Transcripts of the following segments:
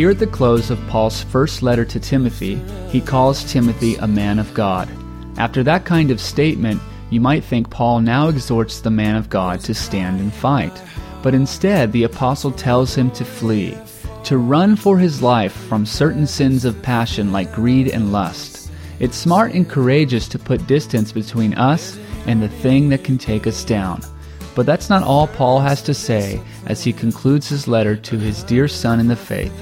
Here at the close of Paul's first letter to Timothy, he calls Timothy a man of God. After that kind of statement, you might think Paul now exhorts the man of God to stand and fight. But instead, the apostle tells him to flee, to run for his life from certain sins of passion like greed and lust. It's smart and courageous to put distance between us and the thing that can take us down. But that's not all Paul has to say as he concludes his letter to his dear son in the faith.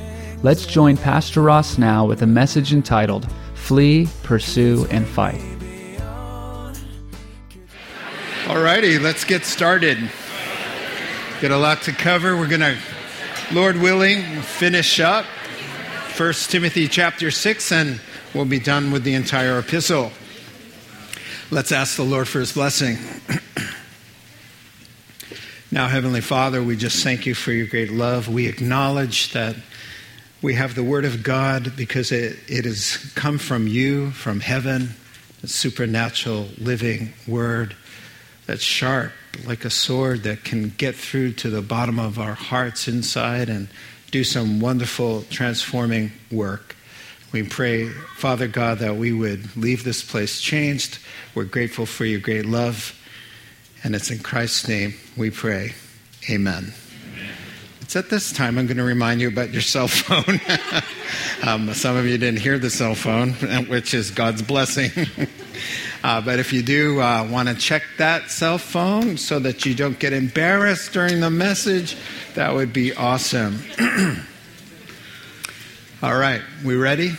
Let's join Pastor Ross now with a message entitled Flee, Pursue, and Fight. Alrighty, let's get started. Got a lot to cover. We're going to, Lord willing, finish up 1 Timothy chapter 6 and we'll be done with the entire epistle. Let's ask the Lord for his blessing. now, Heavenly Father, we just thank you for your great love. We acknowledge that we have the Word of God because it, it has come from you, from heaven, a supernatural living Word that's sharp like a sword that can get through to the bottom of our hearts inside and do some wonderful transforming work. We pray, Father God, that we would leave this place changed. We're grateful for your great love. And it's in Christ's name we pray. Amen. It's at this time I'm going to remind you about your cell phone. um, some of you didn't hear the cell phone, which is God's blessing. uh, but if you do uh, want to check that cell phone so that you don't get embarrassed during the message, that would be awesome. All right, we ready?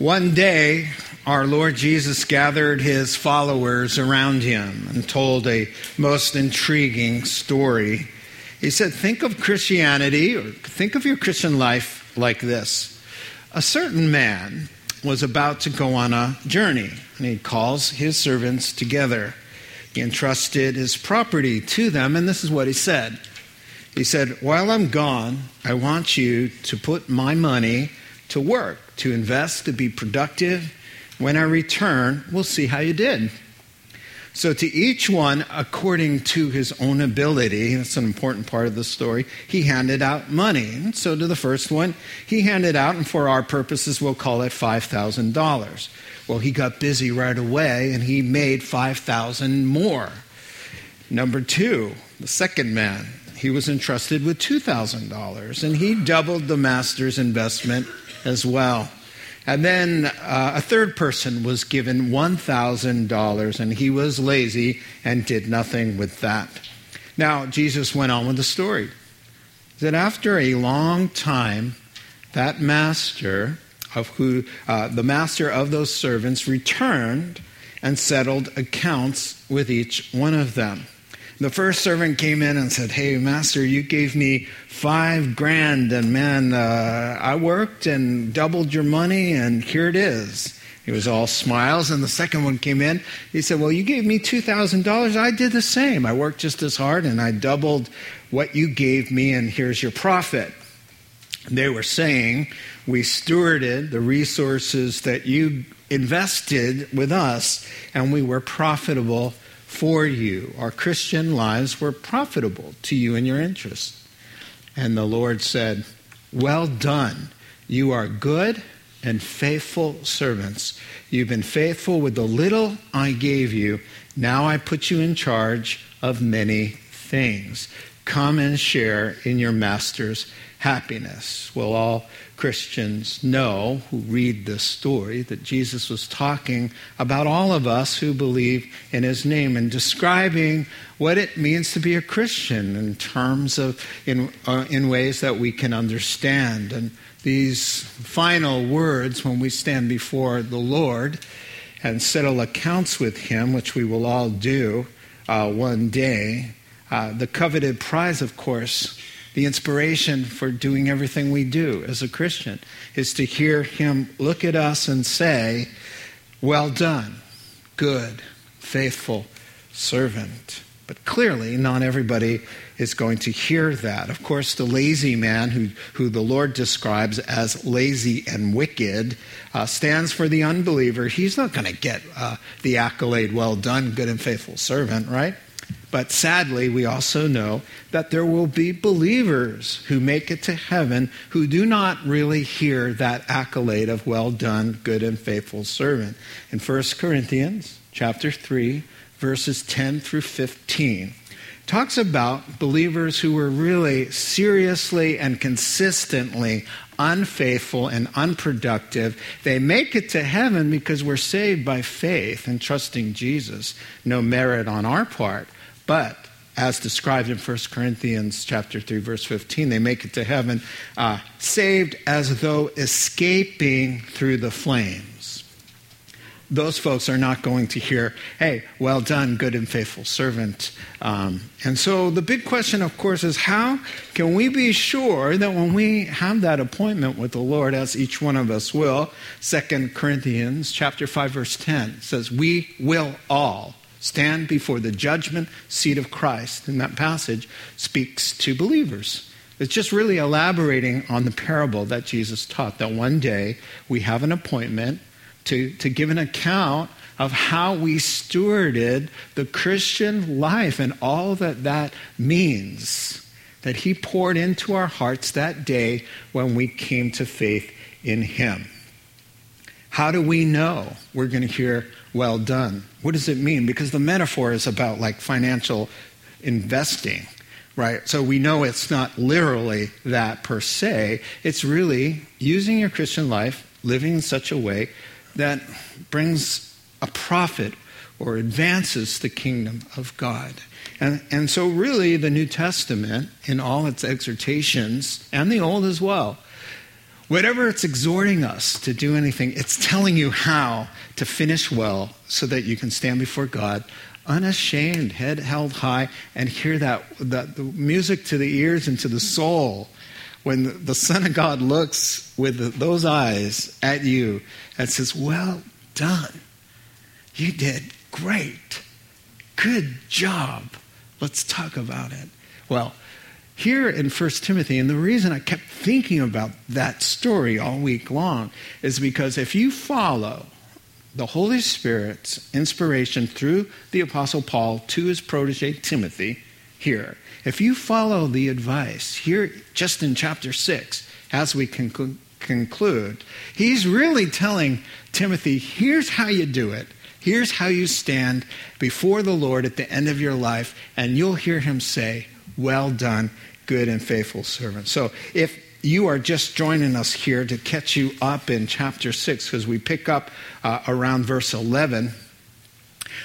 One day, our Lord Jesus gathered his followers around him and told a most intriguing story. He said, Think of Christianity, or think of your Christian life like this. A certain man was about to go on a journey, and he calls his servants together. He entrusted his property to them, and this is what he said. He said, While I'm gone, I want you to put my money to work, to invest, to be productive. When I return, we'll see how you did. So, to each one, according to his own ability, that's an important part of the story, he handed out money. And so, to the first one, he handed out, and for our purposes, we'll call it $5,000. Well, he got busy right away and he made 5,000 more. Number two, the second man, he was entrusted with $2,000 and he doubled the master's investment as well. And then uh, a third person was given $1,000 and he was lazy and did nothing with that. Now, Jesus went on with the story. That after a long time, that master of who, uh, the master of those servants returned and settled accounts with each one of them. The first servant came in and said, Hey, master, you gave me five grand, and man, uh, I worked and doubled your money, and here it is. He was all smiles. And the second one came in. He said, Well, you gave me $2,000. I did the same. I worked just as hard, and I doubled what you gave me, and here's your profit. They were saying, We stewarded the resources that you invested with us, and we were profitable for you. Our Christian lives were profitable to you and your interests. And the Lord said, Well done. You are good and faithful servants. You've been faithful with the little I gave you. Now I put you in charge of many things. Come and share in your master's happiness. We'll all Christians know who read this story that Jesus was talking about all of us who believe in his name and describing what it means to be a Christian in terms of, in, uh, in ways that we can understand. And these final words, when we stand before the Lord and settle accounts with him, which we will all do uh, one day, uh, the coveted prize, of course, The inspiration for doing everything we do as a Christian is to hear Him look at us and say, Well done, good, faithful servant. But clearly, not everybody is going to hear that. Of course, the lazy man, who, who the Lord describes as lazy and wicked, uh, stands for the unbeliever. He's not going to get uh, the accolade, well done, good and faithful servant, right? But sadly, we also know that there will be believers who make it to heaven who do not really hear that accolade of well done, good and faithful servant. In 1 Corinthians chapter 3, verses 10 through 15 talks about believers who were really seriously and consistently unfaithful and unproductive. They make it to heaven because we're saved by faith and trusting Jesus, no merit on our part. But as described in 1 Corinthians chapter 3 verse 15 they make it to heaven uh, saved as though escaping through the flames those folks are not going to hear, hey, well done, good and faithful servant. Um, and so the big question, of course, is how can we be sure that when we have that appointment with the Lord, as each one of us will, 2 Corinthians chapter 5, verse 10 says, we will all stand before the judgment seat of Christ. And that passage speaks to believers. It's just really elaborating on the parable that Jesus taught that one day we have an appointment to, to give an account of how we stewarded the Christian life and all that that means. That He poured into our hearts that day when we came to faith in Him. How do we know we're going to hear, well done? What does it mean? Because the metaphor is about like financial investing, right? So we know it's not literally that per se. It's really using your Christian life, living in such a way that brings a profit or advances the kingdom of God. And, and so, really, the New Testament, in all its exhortations, and the Old as well, whatever it's exhorting us to do anything, it's telling you how to finish well so that you can stand before God unashamed, head held high, and hear that, that the music to the ears and to the soul when the Son of God looks with those eyes at you and says, Well done. You did great. Good job. Let's talk about it. Well, here in 1 Timothy, and the reason I kept thinking about that story all week long is because if you follow the Holy Spirit's inspiration through the Apostle Paul to his protege Timothy here, if you follow the advice here, just in chapter 6, as we conclude, conclude, he's really telling Timothy, here's how you do it. Here's how you stand before the Lord at the end of your life, and you'll hear him say, Well done, good and faithful servant. So if you are just joining us here to catch you up in chapter 6, because we pick up uh, around verse 11.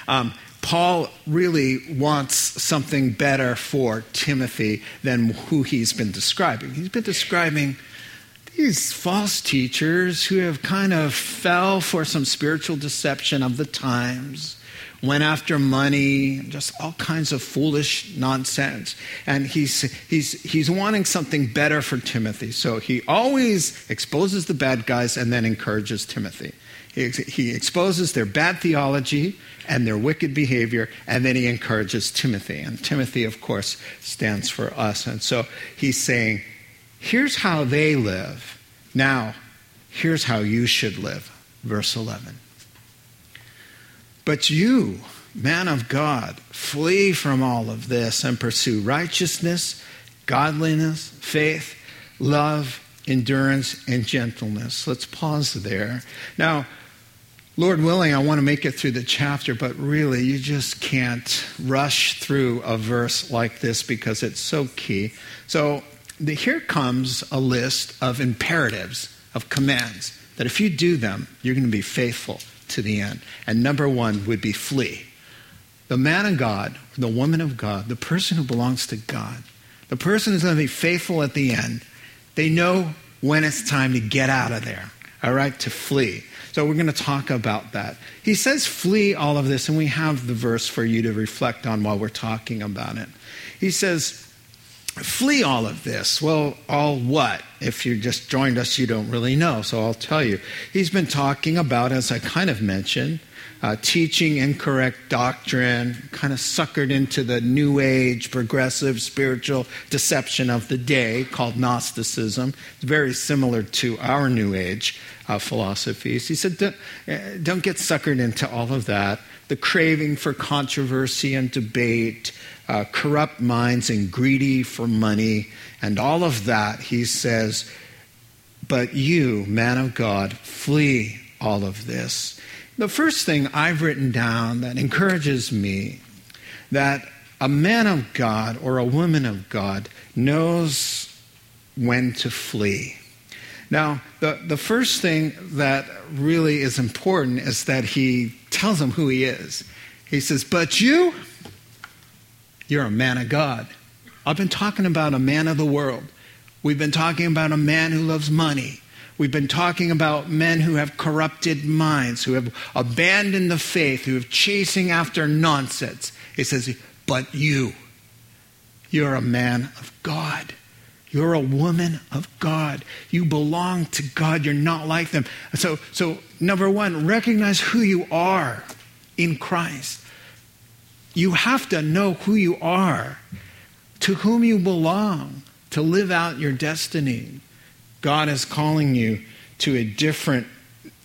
Um, Paul really wants something better for Timothy than who he's been describing. He's been describing these false teachers who have kind of fell for some spiritual deception of the times went after money, just all kinds of foolish nonsense. And he's, he's, he's wanting something better for Timothy. So he always exposes the bad guys and then encourages Timothy. He, he exposes their bad theology and their wicked behavior, and then he encourages Timothy. And Timothy, of course, stands for us. And so he's saying, here's how they live. Now, here's how you should live. Verse 11. But you, man of God, flee from all of this and pursue righteousness, godliness, faith, love, endurance, and gentleness. Let's pause there. Now, Lord willing, I want to make it through the chapter, but really, you just can't rush through a verse like this because it's so key. So, the, here comes a list of imperatives, of commands, that if you do them, you're going to be faithful to the end. And number one would be flee. The man of God, the woman of God, the person who belongs to God, the person who's going to be faithful at the end, they know when it's time to get out of there, all right, to flee. So we're going to talk about that. He says, flee all of this, and we have the verse for you to reflect on while we're talking about it. He says, flee all of this. Well, all what? If you just joined us, you don't really know, so I'll tell you. He's been talking about, as I kind of mentioned, uh, teaching incorrect doctrine, kind of suckered into the new age, progressive, spiritual deception of the day called Gnosticism. It's very similar to our new age uh, philosophies. He said, don't, uh, don't get suckered into all of that. The craving for controversy and debate, uh, corrupt minds and greedy for money, and all of that, he says, but you, man of God, flee all of this. The first thing I've written down that encourages me that a man of God or a woman of God knows when to flee. Now, the, the first thing that really is important is that he tells him who he is. He says, But you, you're a man of God. I've been talking about a man of the world. We've been talking about a man who loves money. We've been talking about men who have corrupted minds, who have abandoned the faith, who are chasing after nonsense. He says, But you, you're a man of God. You're a woman of God. You belong to God. You're not like them. So, so number one, recognize who you are in Christ. You have to know who you are, to whom you belong, to live out your destiny. God is calling you to a different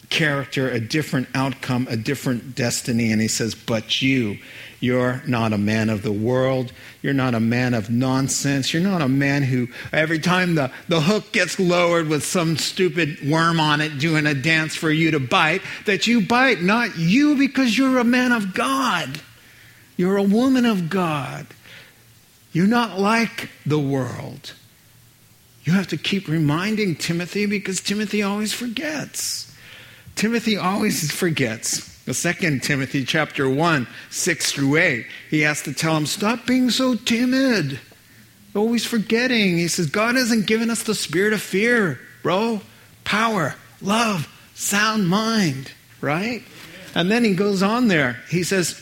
character, a different outcome, a different destiny. And He says, But you, you're not a man of the world. You're not a man of nonsense. You're not a man who, every time the, the hook gets lowered with some stupid worm on it doing a dance for you to bite, that you bite. Not you because you're a man of God. You're a woman of God. You're not like the world. You have to keep reminding Timothy because Timothy always forgets. Timothy always forgets. The second Timothy chapter 1, 6 through 8, he has to tell him, Stop being so timid. Always forgetting. He says, God hasn't given us the spirit of fear, bro. Power, love, sound mind, right? And then he goes on there. He says,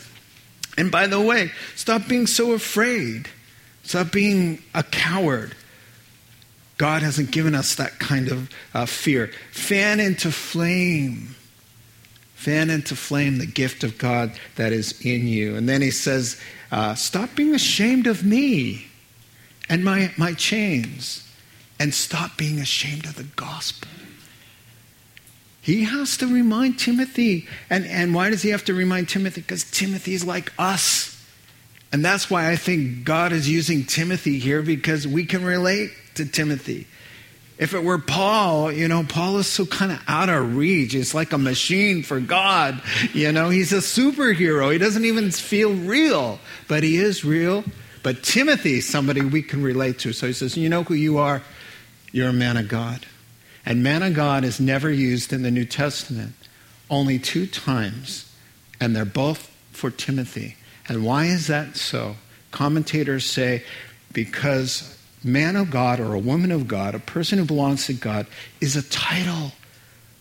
and by the way, stop being so afraid. Stop being a coward. God hasn't given us that kind of uh, fear. Fan into flame. Fan into flame the gift of God that is in you. And then he says, uh, Stop being ashamed of me and my, my chains. And stop being ashamed of the gospel. He has to remind Timothy. And, and why does he have to remind Timothy? Because Timothy is like us. And that's why I think God is using Timothy here because we can relate to Timothy. If it were Paul, you know, Paul is so kind of out of reach. It's like a machine for God. You know, he's a superhero. He doesn't even feel real, but he is real. But Timothy is somebody we can relate to. So he says, You know who you are? You're a man of God. And man of God is never used in the New Testament, only two times. And they're both for Timothy. And why is that so? Commentators say because man of God or a woman of God, a person who belongs to God, is a title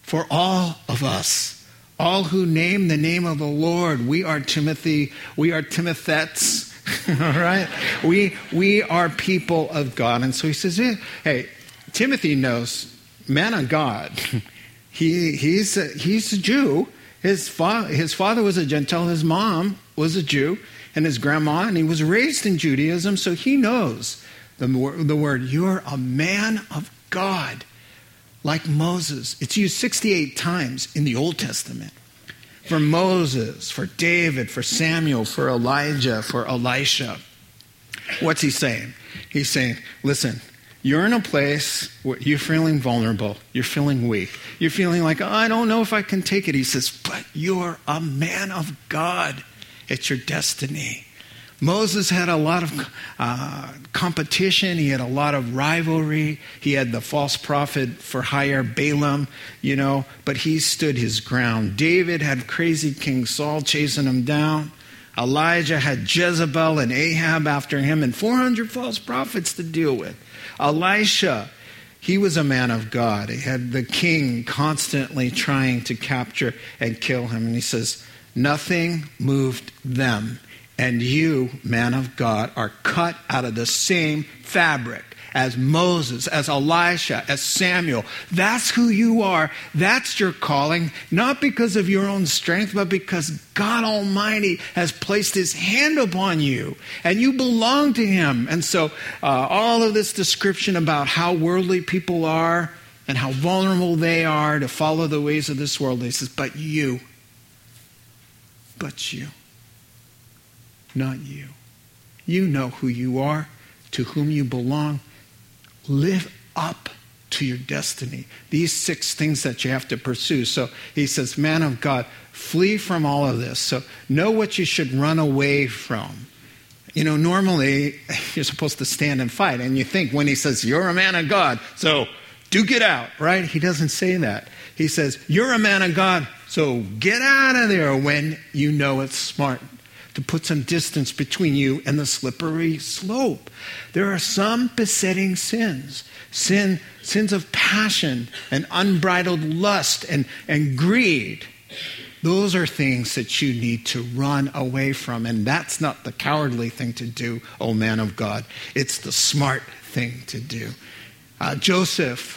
for all of us. All who name the name of the Lord. We are Timothy. We are Timothetes. all right? We, we are people of God. And so he says, hey, Timothy knows, man of God. he, he's, a, he's a Jew. His, fa- his father was a Gentile. His mom was a Jew. And his grandma, and he was raised in Judaism, so he knows the, the word, you're a man of God, like Moses. It's used 68 times in the Old Testament. For Moses, for David, for Samuel, for Elijah, for Elisha. What's he saying? He's saying, listen, you're in a place where you're feeling vulnerable, you're feeling weak, you're feeling like, oh, I don't know if I can take it. He says, but you're a man of God. It's your destiny. Moses had a lot of uh, competition. He had a lot of rivalry. He had the false prophet for hire, Balaam, you know, but he stood his ground. David had crazy King Saul chasing him down. Elijah had Jezebel and Ahab after him and 400 false prophets to deal with. Elisha, he was a man of God. He had the king constantly trying to capture and kill him. And he says, Nothing moved them and you, man of God, are cut out of the same fabric as Moses, as Elisha, as Samuel. That's who you are. That's your calling, not because of your own strength, but because God Almighty has placed His hand upon you and you belong to Him. And so, uh, all of this description about how worldly people are and how vulnerable they are to follow the ways of this world, He says, but you, but you, not you. You know who you are, to whom you belong live up to your destiny. These six things that you have to pursue. So he says, Man of God, flee from all of this. So know what you should run away from. You know, normally you're supposed to stand and fight, and you think when he says, You're a man of God, so duke it out, right? He doesn't say that. He says, You're a man of God, so get out of there when you know it's smart to put some distance between you and the slippery slope. There are some besetting sins, sin, sins of passion and unbridled lust and, and greed. Those are things that you need to run away from. And that's not the cowardly thing to do, oh man of God. It's the smart thing to do. Uh, Joseph,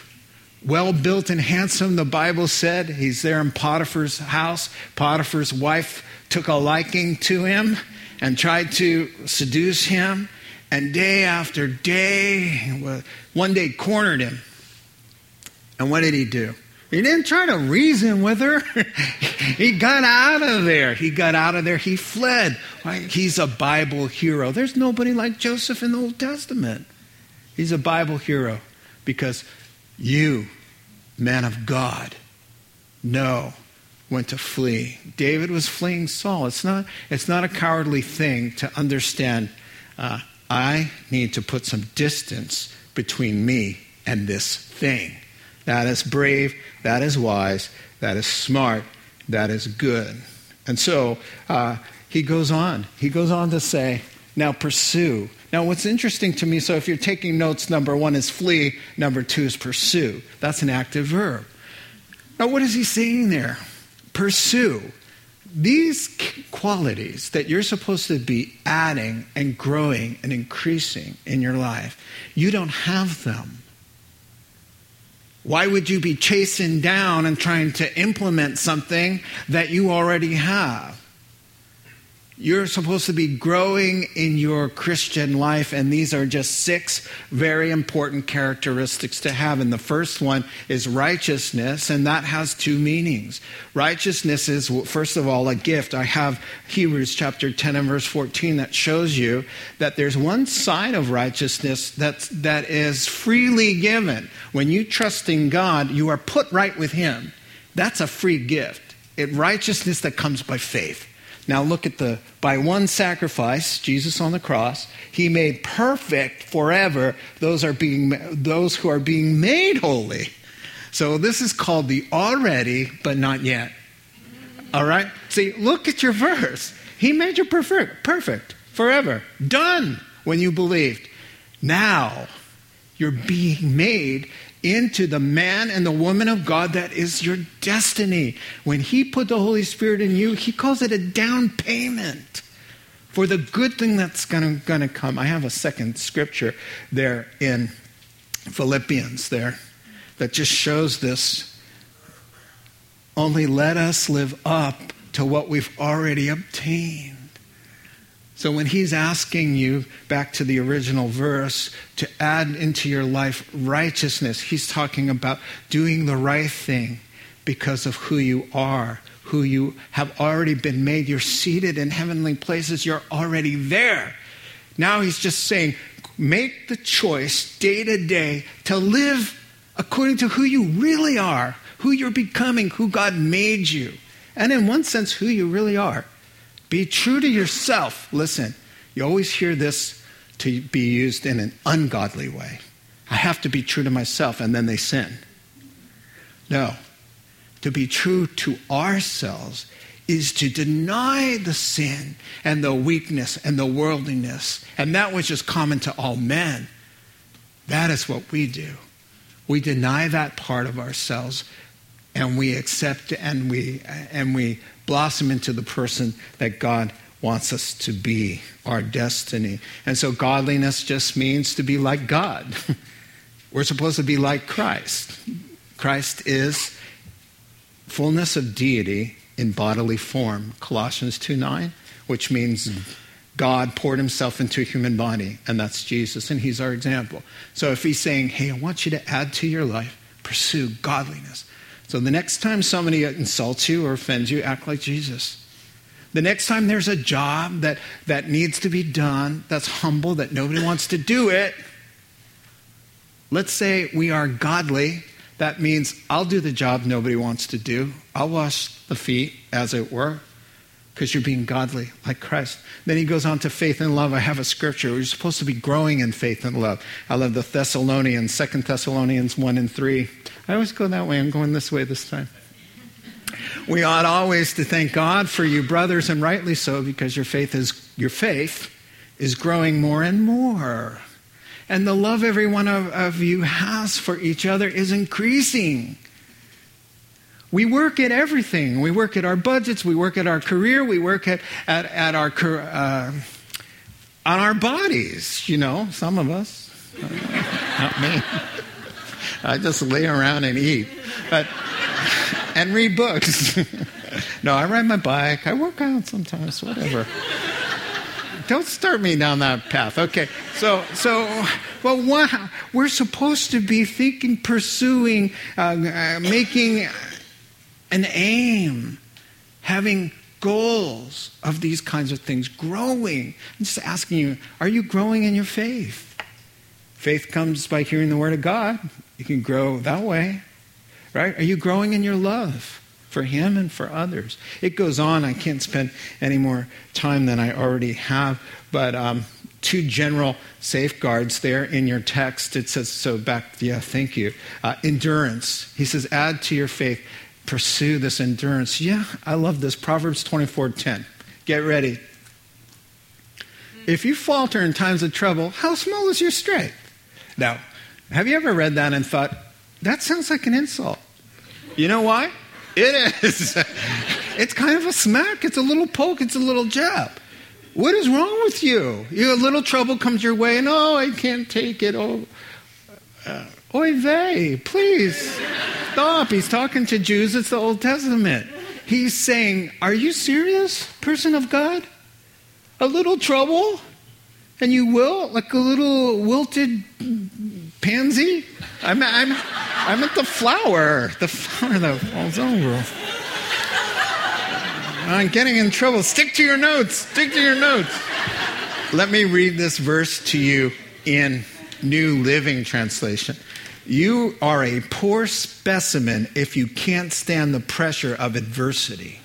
well built and handsome, the Bible said. He's there in Potiphar's house. Potiphar's wife took a liking to him and tried to seduce him. And day after day, one day cornered him. And what did he do? He didn't try to reason with her. he got out of there. He got out of there. He fled. He's a Bible hero. There's nobody like Joseph in the Old Testament. He's a Bible hero because you, man of God, know went to flee. David was fleeing Saul. It's not, it's not a cowardly thing to understand uh, I need to put some distance between me and this thing. That is brave, that is wise, that is smart, that is good. And so uh, he goes on. He goes on to say, now pursue. Now, what's interesting to me, so if you're taking notes, number one is flee, number two is pursue. That's an active verb. Now, what is he saying there? Pursue these qualities that you're supposed to be adding and growing and increasing in your life, you don't have them. Why would you be chasing down and trying to implement something that you already have? You're supposed to be growing in your Christian life, and these are just six very important characteristics to have. And the first one is righteousness, and that has two meanings. Righteousness is, first of all, a gift. I have Hebrews chapter 10 and verse 14 that shows you that there's one side of righteousness that's, that is freely given. When you trust in God, you are put right with Him. That's a free gift. It righteousness that comes by faith. Now look at the by one sacrifice, Jesus on the cross, he made perfect forever those are being those who are being made holy. So this is called the already but not yet. All right? See, look at your verse. He made you perfect, perfect forever. Done when you believed. Now you're being made into the man and the woman of God that is your destiny. When He put the Holy Spirit in you, He calls it a down payment for the good thing that's going to come. I have a second scripture there in Philippians there that just shows this. Only let us live up to what we've already obtained. So when he's asking you, back to the original verse, to add into your life righteousness, he's talking about doing the right thing because of who you are, who you have already been made. You're seated in heavenly places, you're already there. Now he's just saying, make the choice day to day to live according to who you really are, who you're becoming, who God made you. And in one sense, who you really are. Be true to yourself. Listen, you always hear this to be used in an ungodly way. I have to be true to myself, and then they sin. No. To be true to ourselves is to deny the sin and the weakness and the worldliness and that which is common to all men. That is what we do. We deny that part of ourselves and we accept and we and we blossom into the person that God wants us to be, our destiny. And so godliness just means to be like God. We're supposed to be like Christ. Christ is fullness of deity in bodily form. Colossians 2 9, which means God poured himself into a human body, and that's Jesus, and he's our example. So if he's saying, hey, I want you to add to your life, pursue godliness. So the next time somebody insults you or offends you, act like Jesus. The next time there's a job that, that needs to be done, that's humble, that nobody wants to do it, let's say we are godly. That means I'll do the job nobody wants to do. I'll wash the feet, as it were, because you're being godly like Christ. Then he goes on to faith and love. I have a scripture. We're supposed to be growing in faith and love. I love the Thessalonians, Second Thessalonians 1 and 3. I always go that way. I'm going this way this time. We ought always to thank God for you, brothers, and rightly so, because your faith is your faith is growing more and more. And the love every one of, of you has for each other is increasing. We work at everything. We work at our budgets. We work at our career. We work at, at, at our, uh, on our bodies, you know, some of us. Not me. I just lay around and eat. But and read books. no, I ride my bike. I work out sometimes, whatever. Don't start me down that path. Okay, so so well, what, we're supposed to be thinking, pursuing, uh, uh, making an aim, having goals of these kinds of things, growing. I'm just asking you, are you growing in your faith? Faith comes by hearing the word of God. You can grow that way right? Are you growing in your love for Him and for others? It goes on. I can't spend any more time than I already have, but um, two general safeguards there in your text. It says, so back, yeah, thank you. Uh, endurance. He says, add to your faith, pursue this endurance. Yeah, I love this. Proverbs 24 10. Get ready. If you falter in times of trouble, how small is your strength? Now, have you ever read that and thought, that sounds like an insult. You know why? It is. it's kind of a smack. It's a little poke. It's a little jab. What is wrong with you? You a little trouble comes your way, and oh, I can't take it. Oh, uh, oy vey, please stop. He's talking to Jews. It's the Old Testament. He's saying, "Are you serious, person of God? A little trouble, and you will like a little wilted pansy? I'm, I'm, I meant the flower, the flower that falls over. I'm getting in trouble. Stick to your notes. Stick to your notes. Let me read this verse to you in New Living Translation. You are a poor specimen if you can't stand the pressure of adversity.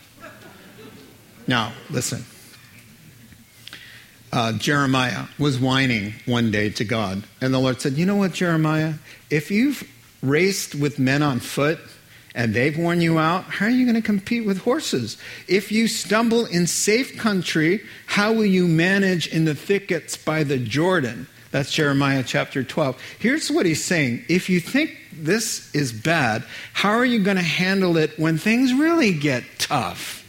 Now, listen. Uh, Jeremiah was whining one day to God, and the Lord said, You know what, Jeremiah? If you've raced with men on foot and they've worn you out, how are you going to compete with horses? If you stumble in safe country, how will you manage in the thickets by the Jordan? That's Jeremiah chapter 12. Here's what he's saying If you think this is bad, how are you going to handle it when things really get tough?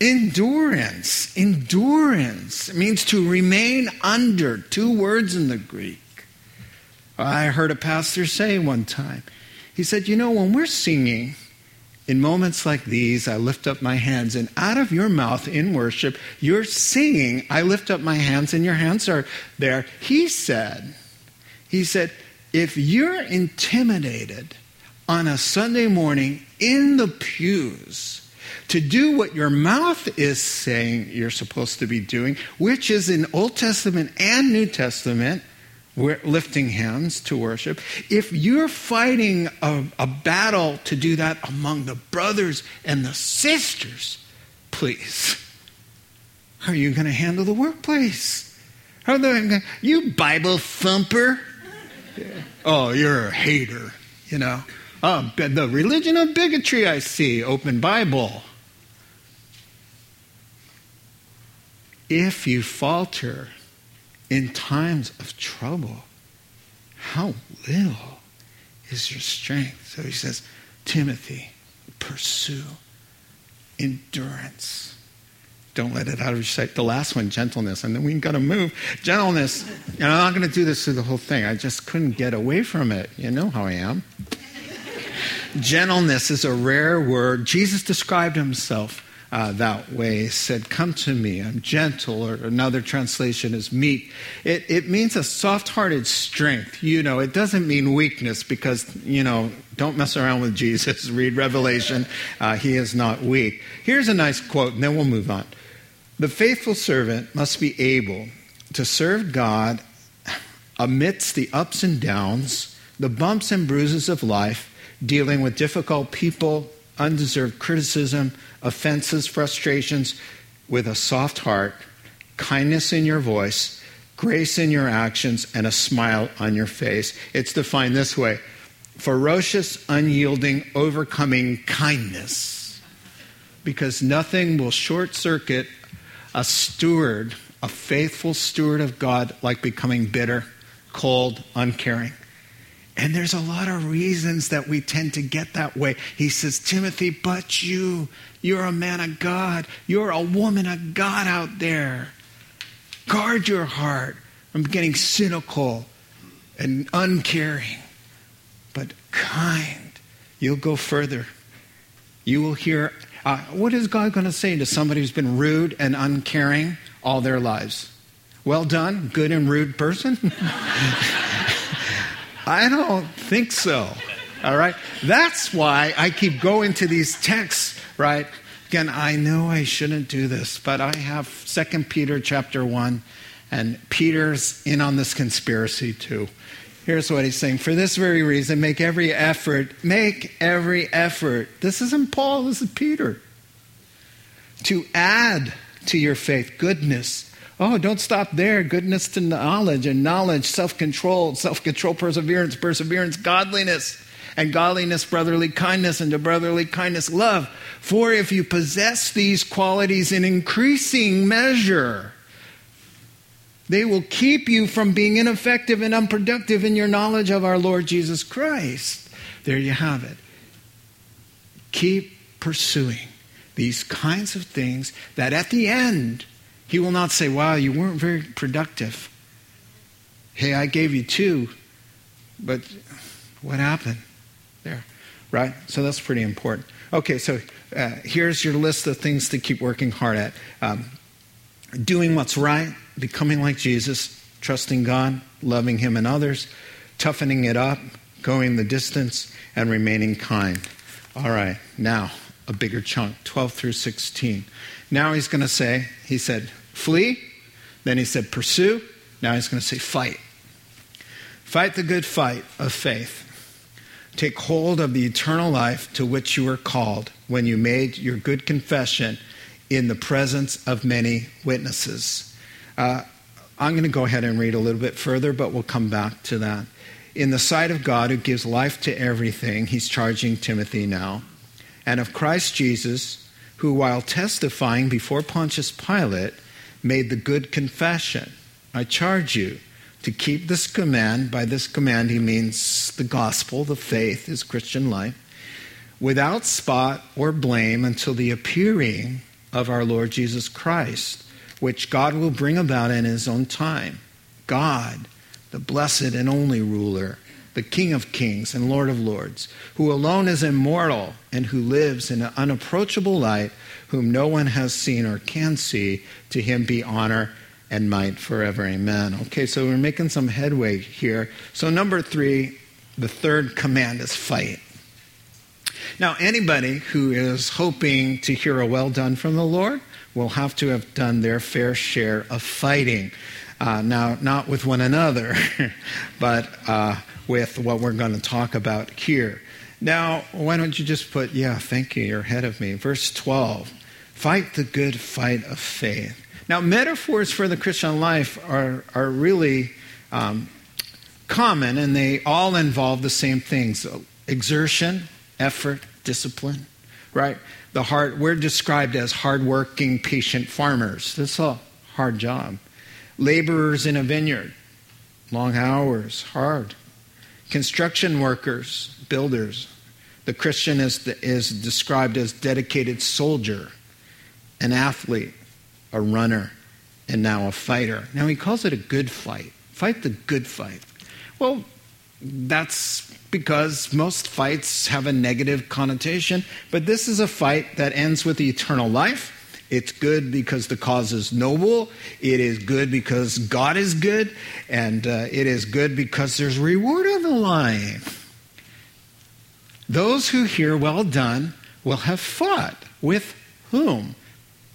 Endurance. Endurance means to remain under. Two words in the Greek. I heard a pastor say one time, he said, You know, when we're singing, in moments like these, I lift up my hands, and out of your mouth in worship, you're singing, I lift up my hands, and your hands are there. He said, He said, if you're intimidated on a Sunday morning in the pews to do what your mouth is saying you're supposed to be doing, which is in Old Testament and New Testament, we're lifting hands to worship. If you're fighting a, a, battle to do that among the brothers and the sisters, please, how are you going to handle the workplace? How they, you Bible thumper? Oh, you're a hater, you know. Oh, the religion of bigotry I see, open Bible. If you falter, in times of trouble, how little is your strength? So he says, Timothy, pursue endurance. don't let it out of your sight. The last one, gentleness, and then we got to move. Gentleness, and I'm not going to do this through the whole thing. I just couldn't get away from it. You know how I am. Gentleness is a rare word. Jesus described himself uh, that way. Said, Come to me, I'm gentle, or another translation is meek. It, it means a soft hearted strength. You know, it doesn't mean weakness because, you know, don't mess around with Jesus. Read Revelation. Uh, he is not weak. Here's a nice quote, and then we'll move on. The faithful servant must be able to serve God amidst the ups and downs, the bumps and bruises of life, dealing with difficult people, undeserved criticism, offenses, frustrations, with a soft heart, kindness in your voice, grace in your actions, and a smile on your face. It's defined this way ferocious, unyielding, overcoming kindness. Because nothing will short circuit a steward, a faithful steward of God, like becoming bitter, cold, uncaring. And there's a lot of reasons that we tend to get that way. He says, Timothy, but you, you're a man of God. You're a woman of God out there. Guard your heart from getting cynical and uncaring, but kind. You'll go further. You will hear, uh, what is God going to say to somebody who's been rude and uncaring all their lives? Well done, good and rude person? I don't think so. All right? That's why I keep going to these texts, right? Again, I know I shouldn't do this, but I have Second Peter chapter 1, and Peter's in on this conspiracy too. Here's what he's saying. For this very reason, make every effort, make every effort. This isn't Paul, this is Peter. To add to your faith goodness Oh, don't stop there. Goodness to knowledge, and knowledge, self control, self control, perseverance, perseverance, godliness, and godliness, brotherly kindness, and to brotherly kindness, love. For if you possess these qualities in increasing measure, they will keep you from being ineffective and unproductive in your knowledge of our Lord Jesus Christ. There you have it. Keep pursuing these kinds of things that at the end, he will not say, Wow, you weren't very productive. Hey, I gave you two, but what happened there? Right? So that's pretty important. Okay, so uh, here's your list of things to keep working hard at um, doing what's right, becoming like Jesus, trusting God, loving Him and others, toughening it up, going the distance, and remaining kind. All right, now a bigger chunk, 12 through 16. Now he's going to say, he said, flee. Then he said, pursue. Now he's going to say, fight. Fight the good fight of faith. Take hold of the eternal life to which you were called when you made your good confession in the presence of many witnesses. Uh, I'm going to go ahead and read a little bit further, but we'll come back to that. In the sight of God, who gives life to everything, he's charging Timothy now, and of Christ Jesus, who, while testifying before Pontius Pilate, made the good confession I charge you to keep this command. By this command, he means the gospel, the faith, his Christian life, without spot or blame until the appearing of our Lord Jesus Christ, which God will bring about in his own time. God, the blessed and only ruler the King of kings and Lord of lords, who alone is immortal and who lives in an unapproachable light, whom no one has seen or can see, to him be honor and might forever. Amen. Okay, so we're making some headway here. So, number three, the third command is fight. Now, anybody who is hoping to hear a well done from the Lord will have to have done their fair share of fighting. Uh, now, not with one another, but uh, with what we're going to talk about here. Now, why don't you just put, yeah, thank you, you're ahead of me. Verse 12 fight the good fight of faith. Now, metaphors for the Christian life are, are really um, common and they all involve the same things exertion, effort, discipline, right? The heart, we're described as hardworking, patient farmers. That's a hard job. Laborers in a vineyard, long hours, hard. Construction workers, builders. The Christian is, is described as dedicated soldier, an athlete, a runner, and now a fighter. Now he calls it a good fight. Fight the good fight. Well, that's because most fights have a negative connotation, but this is a fight that ends with eternal life. It's good because the cause is noble. It is good because God is good. And uh, it is good because there's reward on the line. Those who hear well done will have fought with whom?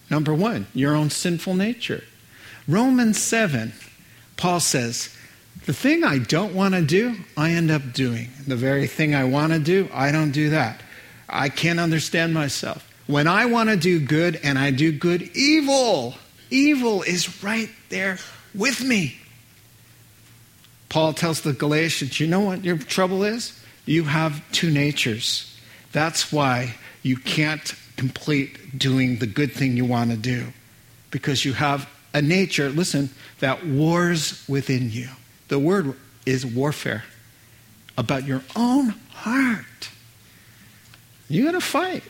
Number one, your own sinful nature. Romans 7, Paul says, The thing I don't want to do, I end up doing. The very thing I want to do, I don't do that. I can't understand myself. When I want to do good and I do good, evil, evil is right there with me. Paul tells the Galatians, you know what your trouble is? You have two natures. That's why you can't complete doing the good thing you want to do. Because you have a nature, listen, that wars within you. The word is warfare about your own heart. You're going to fight.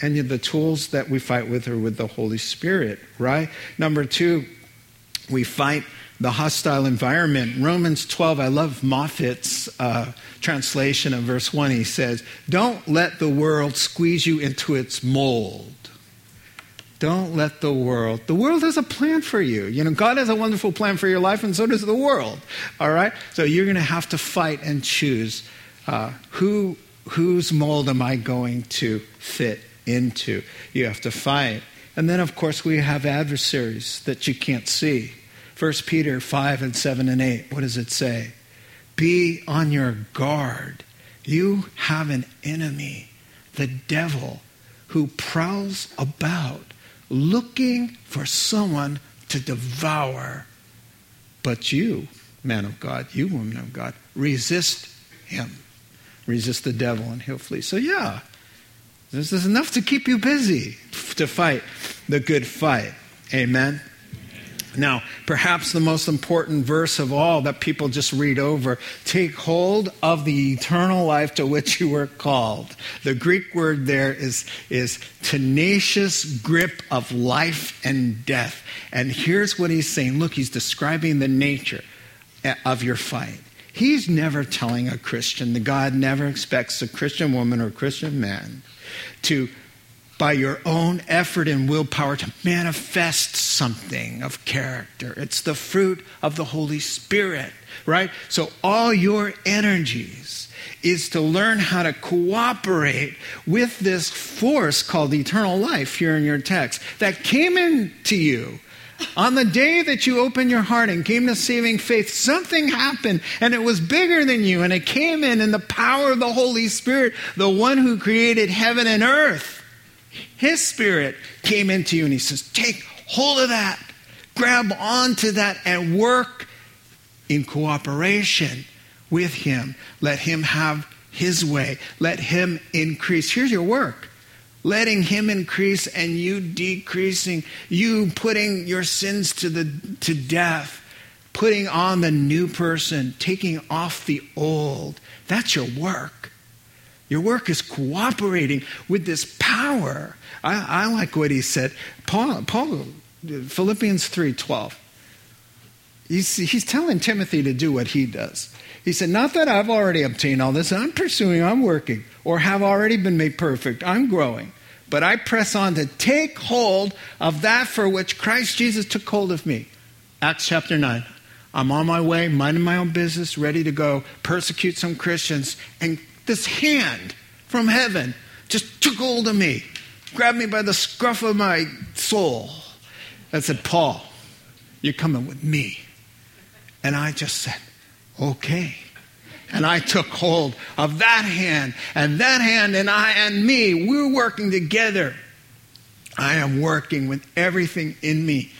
And the tools that we fight with are with the Holy Spirit, right? Number two, we fight the hostile environment. Romans 12, I love Moffatt's uh, translation of verse 1. He says, Don't let the world squeeze you into its mold. Don't let the world. The world has a plan for you. You know, God has a wonderful plan for your life, and so does the world. All right? So you're going to have to fight and choose uh, who, whose mold am I going to fit into? You have to fight. And then, of course, we have adversaries that you can't see. 1 Peter 5 and 7 and 8, what does it say? Be on your guard. You have an enemy, the devil, who prowls about looking for someone to devour. But you, man of God, you, woman of God, resist him. Resist the devil and he'll flee. So, yeah, this is enough to keep you busy to fight the good fight. Amen. Now, perhaps the most important verse of all that people just read over take hold of the eternal life to which you were called. The Greek word there is, is tenacious grip of life and death. And here's what he's saying look, he's describing the nature of your fight. He's never telling a Christian, the God never expects a Christian woman or Christian man to by your own effort and willpower to manifest something of character. It's the fruit of the Holy Spirit, right? So all your energies is to learn how to cooperate with this force called eternal life here in your text that came into you. On the day that you opened your heart and came to saving faith, something happened and it was bigger than you and it came in in the power of the Holy Spirit, the one who created heaven and earth his spirit came into you and he says, Take hold of that, grab onto that, and work in cooperation with him. Let him have his way, let him increase. Here's your work letting him increase and you decreasing, you putting your sins to, the, to death, putting on the new person, taking off the old. That's your work. Your work is cooperating with this power. I, I like what he said. Paul, Paul Philippians 3.12. He's, he's telling Timothy to do what he does. He said, Not that I've already obtained all this, I'm pursuing, I'm working, or have already been made perfect, I'm growing. But I press on to take hold of that for which Christ Jesus took hold of me. Acts chapter 9. I'm on my way, minding my own business, ready to go persecute some Christians, and this hand from heaven just took hold of me, grabbed me by the scruff of my soul, and said, Paul, you're coming with me. And I just said, okay. And I took hold of that hand, and that hand and I and me, we're working together. I am working with everything in me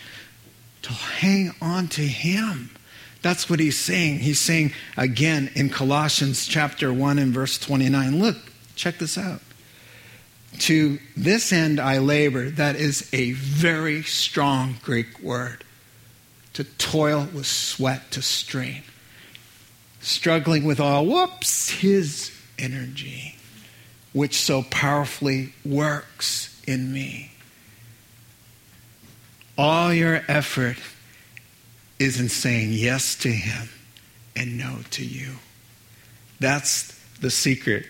to hang on to Him. That's what he's saying. He's saying again in Colossians chapter 1 and verse 29. Look, check this out. To this end I labor. That is a very strong Greek word. To toil with sweat, to strain. Struggling with all, whoops, his energy, which so powerfully works in me. All your effort is in saying yes to Him and no to you. That's the secret.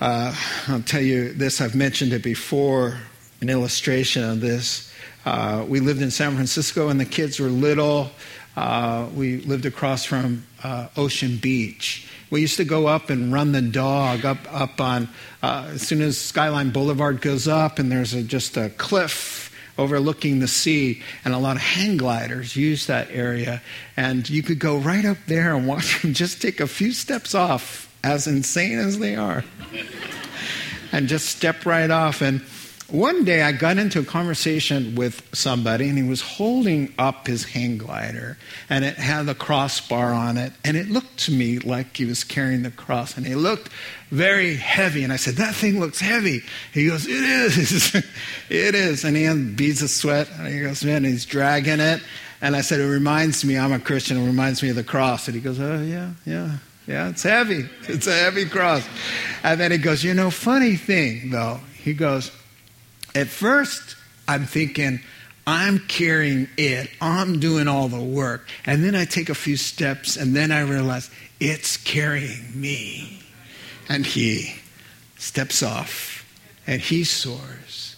Uh, I'll tell you this, I've mentioned it before, an illustration of this. Uh, we lived in San Francisco and the kids were little. Uh, we lived across from uh, Ocean Beach. We used to go up and run the dog up, up on, uh, as soon as Skyline Boulevard goes up, and there's a, just a cliff overlooking the sea, and a lot of hang gliders use that area. And you could go right up there and watch them just take a few steps off, as insane as they are, and just step right off. And one day I got into a conversation with somebody, and he was holding up his hang glider, and it had a crossbar on it, and it looked to me like he was carrying the cross, and it looked very heavy. And I said, That thing looks heavy. He goes, It is. it is. And he had beads of sweat, and he goes, Man, he's dragging it. And I said, It reminds me, I'm a Christian, it reminds me of the cross. And he goes, Oh, yeah, yeah. Yeah, it's heavy. It's a heavy cross. And then he goes, You know, funny thing, though. He goes, at first, I'm thinking, I'm carrying it. I'm doing all the work. And then I take a few steps, and then I realize it's carrying me. And he steps off, and he soars.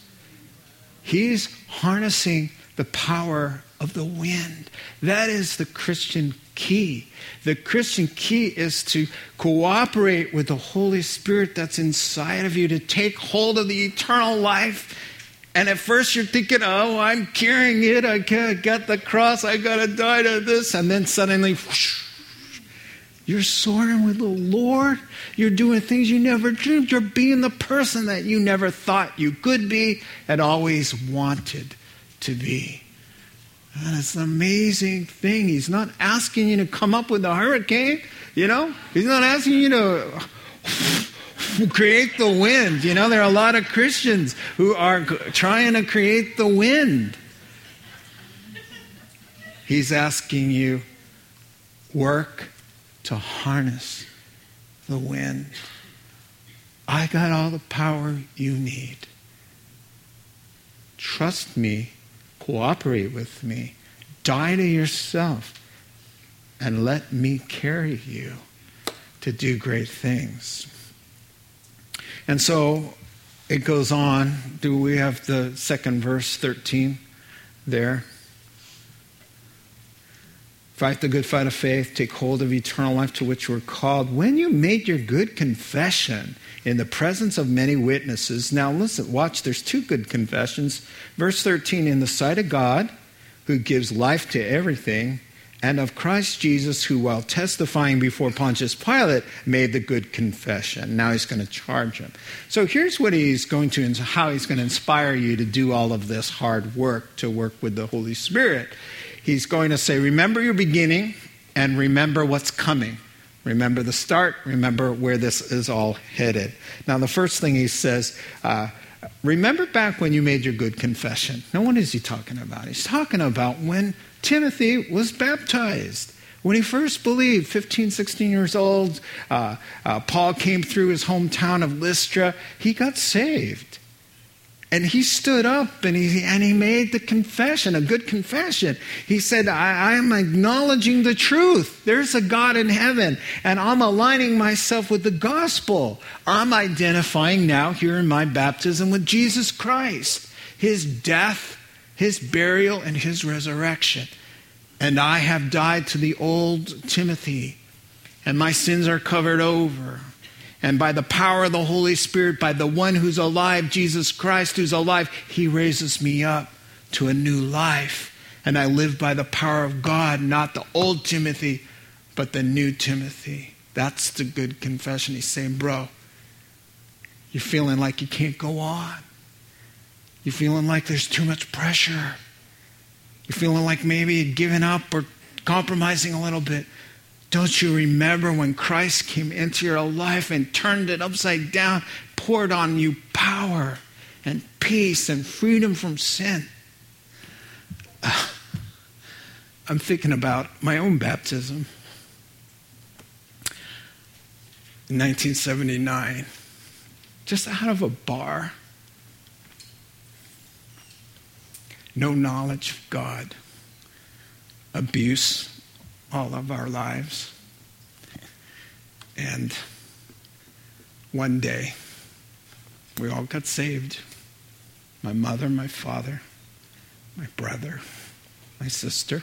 He's harnessing the power of the wind. That is the Christian key. The Christian key is to cooperate with the Holy Spirit that's inside of you to take hold of the eternal life. And at first you're thinking, oh, I'm carrying it. I get the cross. I got to die to this. And then suddenly, whoosh, you're soaring with the Lord. You're doing things you never dreamed. You're being the person that you never thought you could be and always wanted to be. It's an amazing thing. He's not asking you to come up with a hurricane, you know? He's not asking you to create the wind. You know, there are a lot of Christians who are trying to create the wind. He's asking you, work to harness the wind. I got all the power you need. Trust me, cooperate with me, die to yourself, and let me carry you to do great things. And so it goes on. Do we have the second verse, 13, there? Fight the good fight of faith, take hold of eternal life to which you were called. When you made your good confession in the presence of many witnesses. Now, listen, watch, there's two good confessions. Verse 13 in the sight of God, who gives life to everything, and of Christ Jesus, who, while testifying before Pontius Pilate, made the good confession. Now he's going to charge him. So here's what he's going to, how he's going to inspire you to do all of this hard work, to work with the Holy Spirit. He's going to say, Remember your beginning and remember what's coming. Remember the start, remember where this is all headed. Now, the first thing he says, uh, remember back when you made your good confession. Now, what is he talking about? He's talking about when Timothy was baptized. When he first believed, 15, 16 years old, uh, uh, Paul came through his hometown of Lystra. He got saved. And he stood up and he, and he made the confession, a good confession. He said, I, I am acknowledging the truth. There's a God in heaven, and I'm aligning myself with the gospel. I'm identifying now here in my baptism with Jesus Christ, his death, his burial, and his resurrection. And I have died to the old Timothy, and my sins are covered over. And by the power of the Holy Spirit, by the one who's alive, Jesus Christ who's alive, he raises me up to a new life. And I live by the power of God, not the old Timothy, but the new Timothy. That's the good confession. He's saying, bro, you're feeling like you can't go on. You're feeling like there's too much pressure. You're feeling like maybe giving up or compromising a little bit. Don't you remember when Christ came into your life and turned it upside down, poured on you power and peace and freedom from sin? Uh, I'm thinking about my own baptism. In 1979, just out of a bar. no knowledge of God, abuse all of our lives. And one day, we all got saved. My mother, my father, my brother, my sister,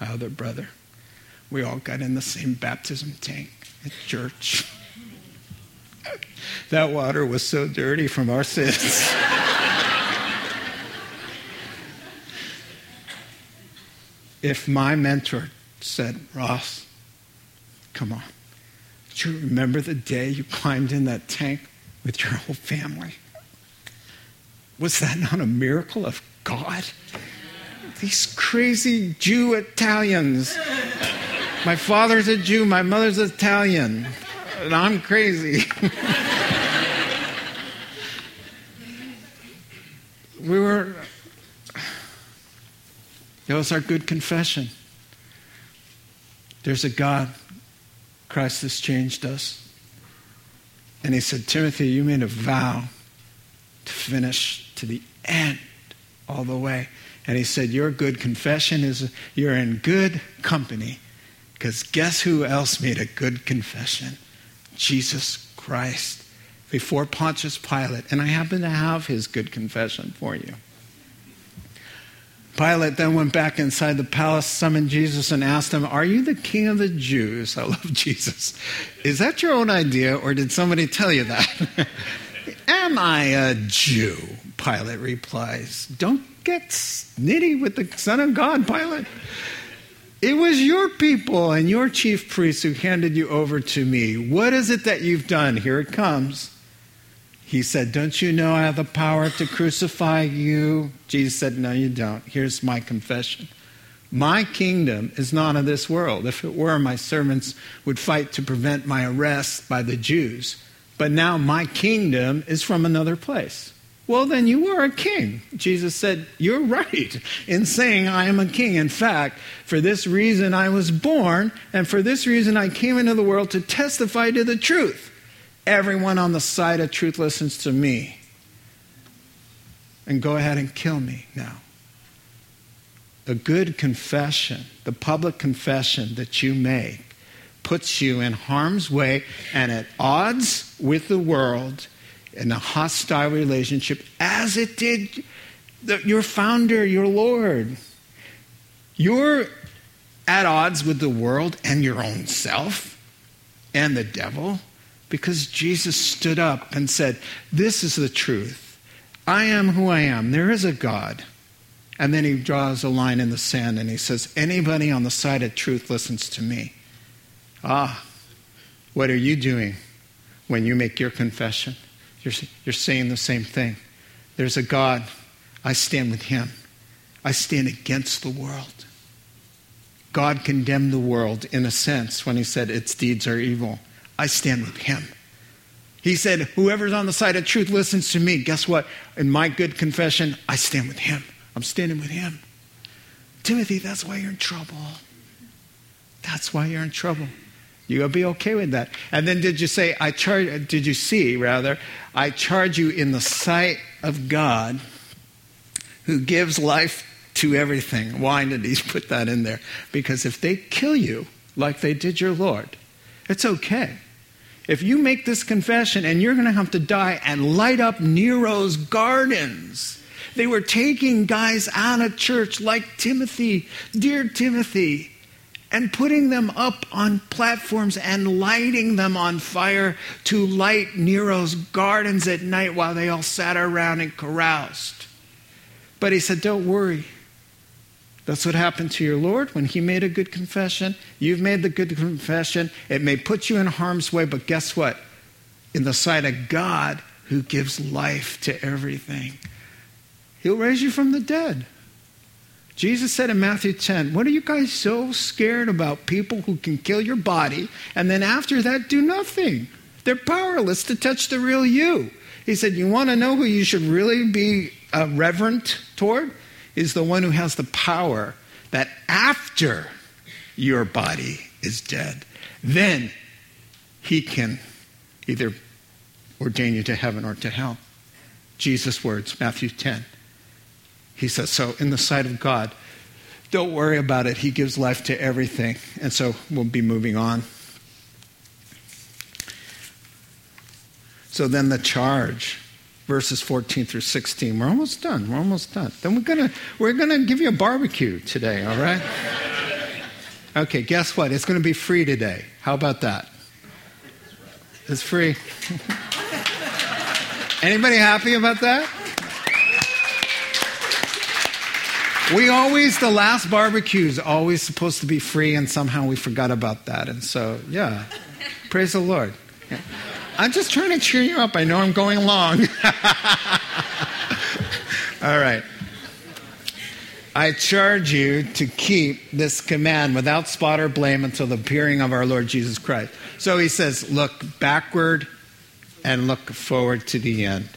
my other brother. We all got in the same baptism tank at church. that water was so dirty from our sins. if my mentor said, Ross, come on, do you remember the day you climbed in that tank with your whole family? Was that not a miracle of God? These crazy Jew Italians. My father's a Jew, my mother's Italian, and I'm crazy. we were, it was our good confession. There's a God. Christ has changed us. And he said, Timothy, you made a vow to finish to the end, all the way. And he said, Your good confession is you're in good company. Because guess who else made a good confession? Jesus Christ before Pontius Pilate. And I happen to have his good confession for you. Pilate then went back inside the palace, summoned Jesus, and asked him, Are you the king of the Jews? I love Jesus. Is that your own idea, or did somebody tell you that? Am I a Jew? Pilate replies. Don't get snitty with the Son of God, Pilate. It was your people and your chief priests who handed you over to me. What is it that you've done? Here it comes. He said, Don't you know I have the power to crucify you? Jesus said, No, you don't. Here's my confession. My kingdom is not of this world. If it were, my servants would fight to prevent my arrest by the Jews. But now my kingdom is from another place. Well, then you are a king. Jesus said, You're right in saying I am a king. In fact, for this reason I was born, and for this reason I came into the world to testify to the truth. Everyone on the side of truth listens to me. And go ahead and kill me now. A good confession, the public confession that you make, puts you in harm's way and at odds with the world in a hostile relationship, as it did the, your founder, your Lord. You're at odds with the world and your own self and the devil because Jesus stood up and said, This is the truth. I am who I am. There is a God. And then he draws a line in the sand and he says, Anybody on the side of truth listens to me. Ah, what are you doing when you make your confession? You're, you're saying the same thing. There's a God. I stand with him. I stand against the world. God condemned the world in a sense when he said its deeds are evil. I stand with him. He said, Whoever's on the side of truth listens to me. Guess what? In my good confession, I stand with him. I'm standing with him. Timothy, that's why you're in trouble. That's why you're in trouble. You gotta be okay with that. And then did you say, I charge did you see rather, I charge you in the sight of God who gives life to everything. Why did he put that in there? Because if they kill you like they did your Lord, it's okay. If you make this confession and you're going to have to die and light up Nero's gardens, they were taking guys out of church like Timothy, dear Timothy, and putting them up on platforms and lighting them on fire to light Nero's gardens at night while they all sat around and caroused. But he said, Don't worry. That's what happened to your Lord when he made a good confession. You've made the good confession. It may put you in harm's way, but guess what? In the sight of God, who gives life to everything, he'll raise you from the dead. Jesus said in Matthew 10, What are you guys so scared about? People who can kill your body and then after that do nothing. They're powerless to touch the real you. He said, You want to know who you should really be uh, reverent toward? Is the one who has the power that after your body is dead, then he can either ordain you to heaven or to hell. Jesus' words, Matthew 10. He says, so in the sight of God, don't worry about it. He gives life to everything. And so we'll be moving on. So then the charge, verses 14 through 16. We're almost done. We're almost done. Then we're gonna we're gonna give you a barbecue today, all right? Okay, guess what? It's gonna be free today. How about that? It's free. Anybody happy about that? We always, the last barbecue is always supposed to be free, and somehow we forgot about that. And so, yeah, praise the Lord. Yeah. I'm just trying to cheer you up. I know I'm going long. All right. I charge you to keep this command without spot or blame until the appearing of our Lord Jesus Christ. So he says, look backward and look forward to the end,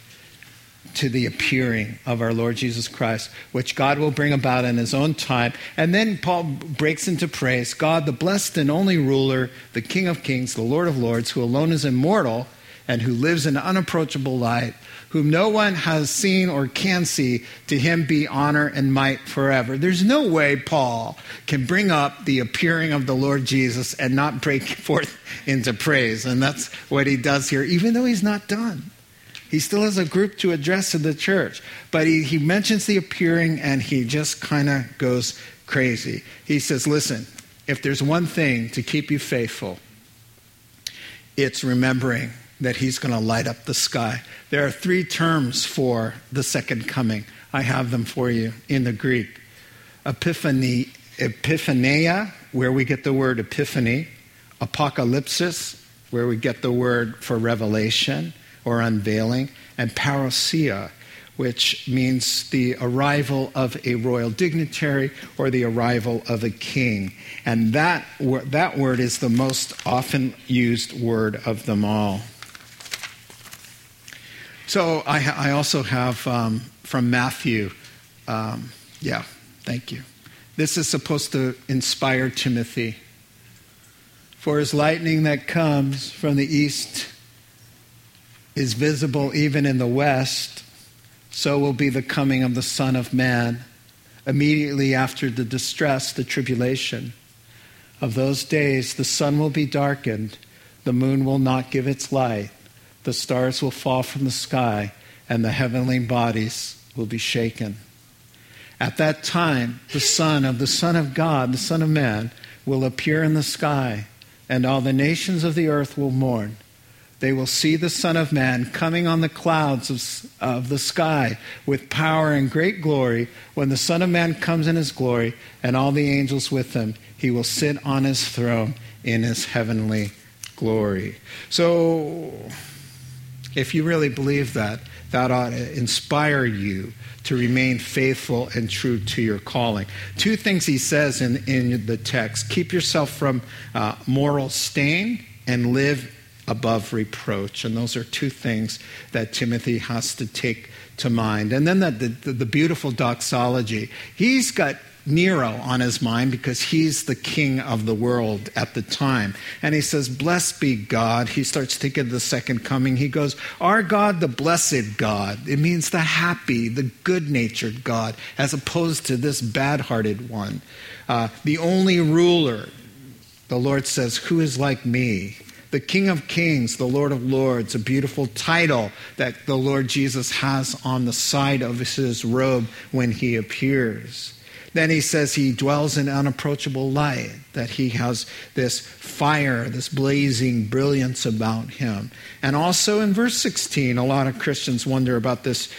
to the appearing of our Lord Jesus Christ, which God will bring about in his own time. And then Paul breaks into praise God, the blessed and only ruler, the King of kings, the Lord of lords, who alone is immortal and who lives in unapproachable light, whom no one has seen or can see, to him be honor and might forever. There's no way Paul can bring up the appearing of the Lord Jesus and not break forth into praise. And that's what he does here, even though he's not done. He still has a group to address in the church, but he, he mentions the appearing and he just kind of goes crazy. He says, Listen, if there's one thing to keep you faithful, it's remembering that he's going to light up the sky. There are three terms for the second coming. I have them for you in the Greek. Epiphany, epiphania, where we get the word epiphany. Apocalypsis, where we get the word for revelation or unveiling. And parousia, which means the arrival of a royal dignitary or the arrival of a king. And that, that word is the most often used word of them all. So I, I also have um, from Matthew. Um, yeah, thank you. This is supposed to inspire Timothy. For as lightning that comes from the east is visible even in the west, so will be the coming of the Son of Man immediately after the distress, the tribulation of those days. The sun will be darkened, the moon will not give its light the stars will fall from the sky, and the heavenly bodies will be shaken. At that time, the Son of the Son of God, the Son of Man, will appear in the sky, and all the nations of the earth will mourn. They will see the Son of Man coming on the clouds of, of the sky with power and great glory. When the Son of Man comes in his glory, and all the angels with him, he will sit on his throne in his heavenly glory. So, if you really believe that, that ought to inspire you to remain faithful and true to your calling. Two things he says in, in the text keep yourself from uh, moral stain and live above reproach. And those are two things that Timothy has to take to mind. And then the, the, the beautiful doxology. He's got Nero on his mind because he's the king of the world at the time. And he says, Blessed be God. He starts thinking of the second coming. He goes, Our God, the blessed God. It means the happy, the good natured God, as opposed to this bad hearted one. Uh, the only ruler. The Lord says, Who is like me? The King of Kings, the Lord of Lords, a beautiful title that the Lord Jesus has on the side of his robe when he appears. Then he says he dwells in unapproachable light, that he has this fire, this blazing brilliance about him. And also in verse 16, a lot of Christians wonder about this.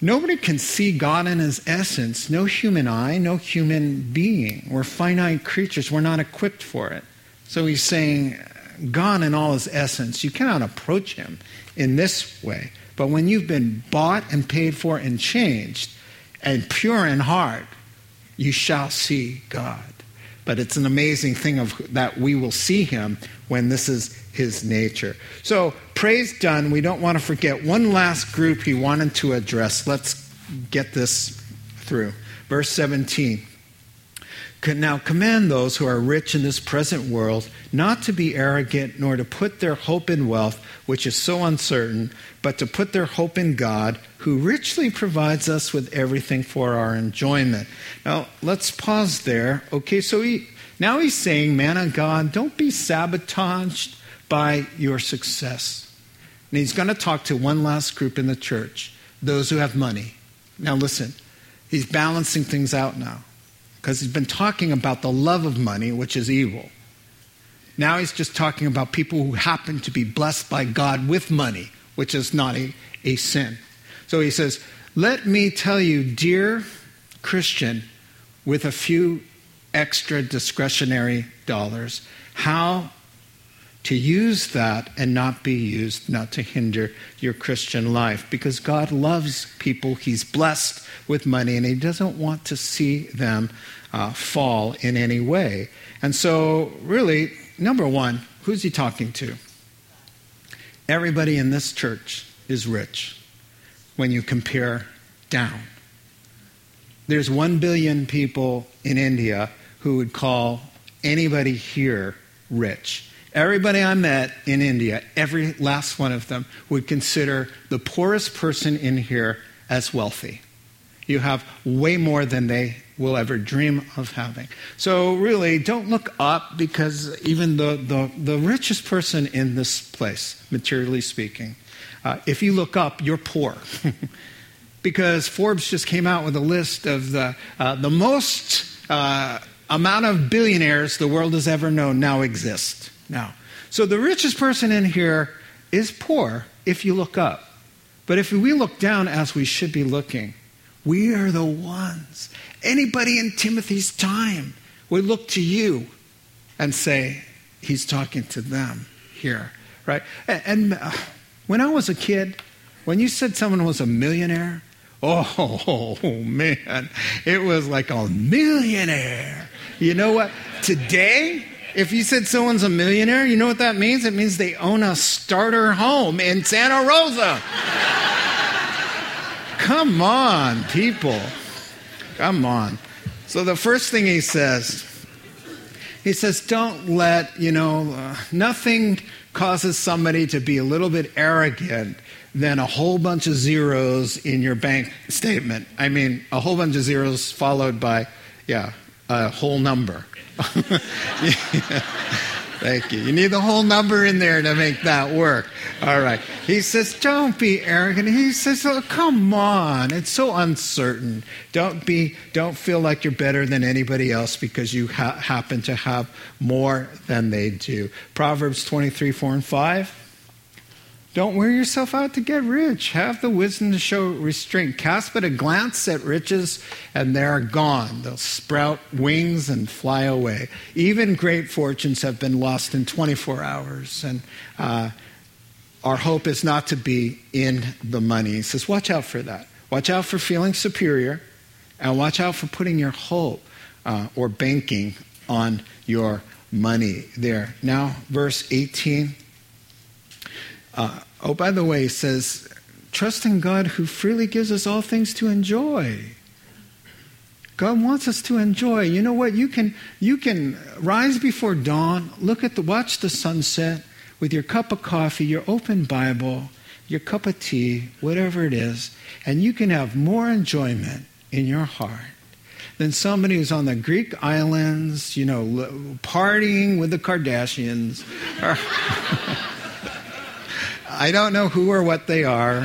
Nobody can see God in his essence. No human eye, no human being. We're finite creatures. We're not equipped for it. So he's saying, God in all his essence, you cannot approach him in this way. But when you've been bought and paid for and changed, and pure in heart, you shall see God. But it's an amazing thing of that we will see him when this is his nature. So praise done. We don't want to forget one last group he wanted to address. Let's get this through. Verse 17. Now command those who are rich in this present world not to be arrogant, nor to put their hope in wealth, which is so uncertain, but to put their hope in God, who richly provides us with everything for our enjoyment. Now, let's pause there. Okay, so he, now he's saying, man of God, don't be sabotaged by your success. And he's going to talk to one last group in the church those who have money. Now, listen, he's balancing things out now because he's been talking about the love of money, which is evil. Now he's just talking about people who happen to be blessed by God with money, which is not a, a sin. So he says, Let me tell you, dear Christian, with a few extra discretionary dollars, how to use that and not be used, not to hinder your Christian life. Because God loves people He's blessed with money and He doesn't want to see them uh, fall in any way. And so, really, number one, who's He talking to? Everybody in this church is rich when you compare down. There's one billion people in India who would call anybody here rich. Everybody I met in India, every last one of them, would consider the poorest person in here as wealthy. You have way more than they will ever dream of having. So, really, don't look up because even the, the, the richest person in this place, materially speaking, uh, if you look up, you're poor. because Forbes just came out with a list of the, uh, the most uh, amount of billionaires the world has ever known now exist now. So the richest person in here is poor if you look up. But if we look down as we should be looking, we are the ones. Anybody in Timothy's time would look to you and say, he's talking to them here, right? And, and uh, when I was a kid, when you said someone was a millionaire, oh, oh man, it was like a millionaire. You know what? Today, if you said someone's a millionaire, you know what that means? It means they own a starter home in Santa Rosa. Come on, people. Come on. So the first thing he says, he says, don't let, you know, uh, nothing causes somebody to be a little bit arrogant than a whole bunch of zeros in your bank statement. I mean, a whole bunch of zeros followed by, yeah, a whole number. Thank you. You need the whole number in there to make that work. All right. He says, don't be arrogant. He says, oh, come on. It's so uncertain. Don't be, don't feel like you're better than anybody else because you ha- happen to have more than they do. Proverbs 23, 4 and 5. Don't wear yourself out to get rich. Have the wisdom to show restraint. Cast but a glance at riches, and they're gone. They'll sprout wings and fly away. Even great fortunes have been lost in 24 hours. And uh, our hope is not to be in the money. He says, watch out for that. Watch out for feeling superior, and watch out for putting your hope uh, or banking on your money there. Now, verse 18. Uh, Oh, by the way, says, trust in God who freely gives us all things to enjoy. God wants us to enjoy. You know what? You can you can rise before dawn, look at the watch the sunset with your cup of coffee, your open Bible, your cup of tea, whatever it is, and you can have more enjoyment in your heart than somebody who's on the Greek islands, you know, partying with the Kardashians. I don't know who or what they are.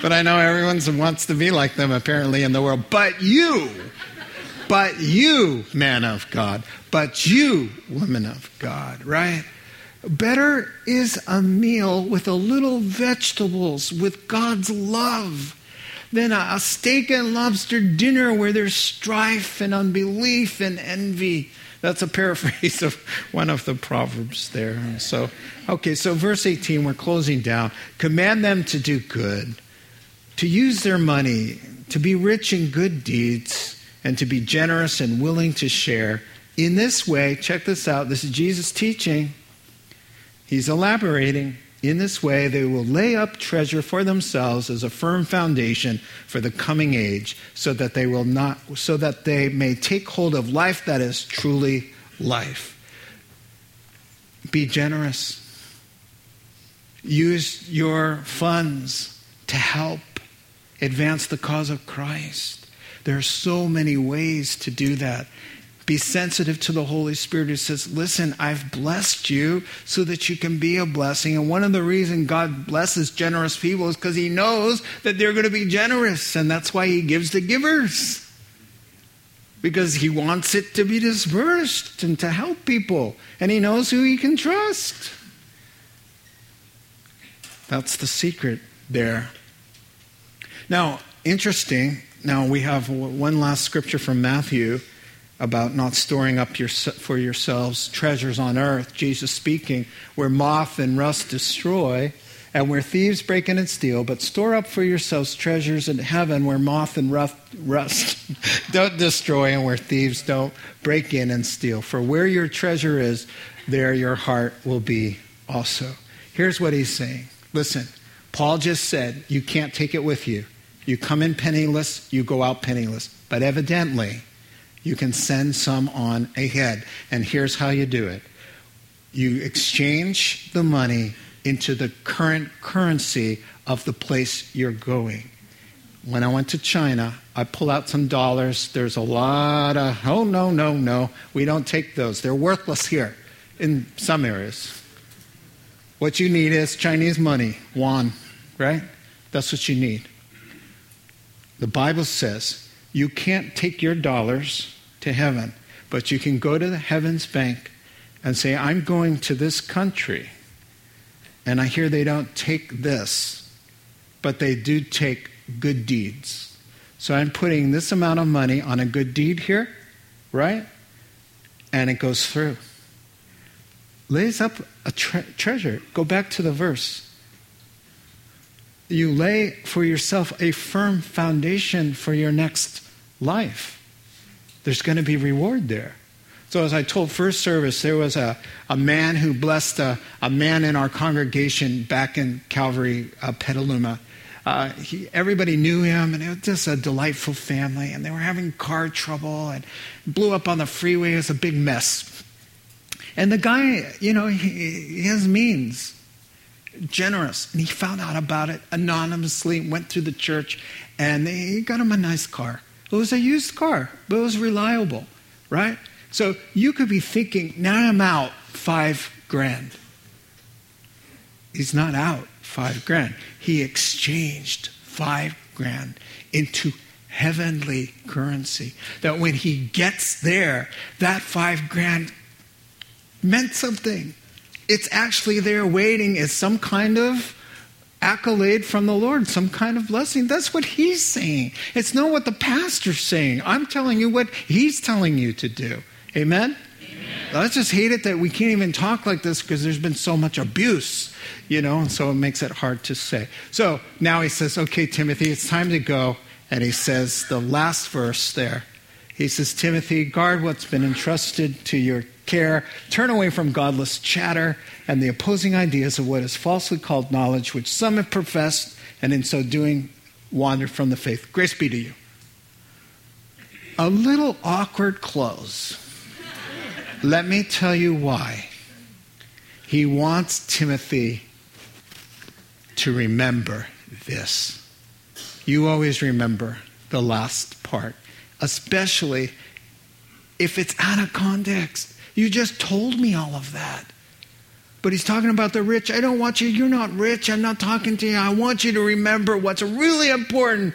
but I know everyone wants to be like them apparently in the world. But you, but you, man of God, but you, woman of God, right? Better is a meal with a little vegetables, with God's love, than a steak and lobster dinner where there's strife and unbelief and envy. That's a paraphrase of one of the Proverbs there. So, okay, so verse 18, we're closing down. Command them to do good, to use their money, to be rich in good deeds, and to be generous and willing to share. In this way, check this out. This is Jesus teaching. He's elaborating. In this way, they will lay up treasure for themselves as a firm foundation for the coming age, so that they will not, so that they may take hold of life that is truly life. Be generous. use your funds to help advance the cause of Christ. There are so many ways to do that. Be sensitive to the Holy Spirit who says, Listen, I've blessed you so that you can be a blessing. And one of the reasons God blesses generous people is because He knows that they're going to be generous. And that's why He gives to givers. Because He wants it to be dispersed and to help people. And He knows who He can trust. That's the secret there. Now, interesting. Now, we have one last scripture from Matthew about not storing up your, for yourselves treasures on earth, Jesus speaking, where moth and rust destroy, and where thieves break in and steal, but store up for yourselves treasures in heaven where moth and rust, rust don't destroy, and where thieves don't break in and steal. For where your treasure is, there your heart will be also. Here's what he's saying. Listen, Paul just said, you can't take it with you. You come in penniless, you go out penniless. But evidently, you can send some on ahead. And here's how you do it you exchange the money into the current currency of the place you're going. When I went to China, I pull out some dollars. There's a lot of, oh, no, no, no, we don't take those. They're worthless here in some areas. What you need is Chinese money, yuan, right? That's what you need. The Bible says you can't take your dollars to heaven. But you can go to the Heavens Bank and say, I'm going to this country, and I hear they don't take this, but they do take good deeds. So I'm putting this amount of money on a good deed here, right? And it goes through. Lays up a tre- treasure. Go back to the verse. You lay for yourself a firm foundation for your next life there's going to be reward there. So, as I told first service, there was a, a man who blessed a, a man in our congregation back in Calvary, uh, Petaluma. Uh, he, everybody knew him, and it was just a delightful family. And they were having car trouble and blew up on the freeway. It was a big mess. And the guy, you know, he, he has means, generous. And he found out about it anonymously, went through the church, and they got him a nice car. It was a used car, but it was reliable, right? So you could be thinking, now I'm out five grand. He's not out five grand. He exchanged five grand into heavenly currency. That when he gets there, that five grand meant something. It's actually there waiting as some kind of accolade from the Lord, some kind of blessing. That's what he's saying. It's not what the pastor's saying. I'm telling you what he's telling you to do. Amen? Amen. I just hate it that we can't even talk like this because there's been so much abuse, you know, and so it makes it hard to say. So now he says, okay, Timothy, it's time to go. And he says the last verse there. He says, Timothy, guard what's been entrusted to your care, turn away from godless chatter and the opposing ideas of what is falsely called knowledge, which some have professed, and in so doing, wandered from the faith. Grace be to you. A little awkward close. Let me tell you why. He wants Timothy to remember this. You always remember the last part, especially if it's out of context. You just told me all of that. But he's talking about the rich. I don't want you, you're not rich. I'm not talking to you. I want you to remember what's really important.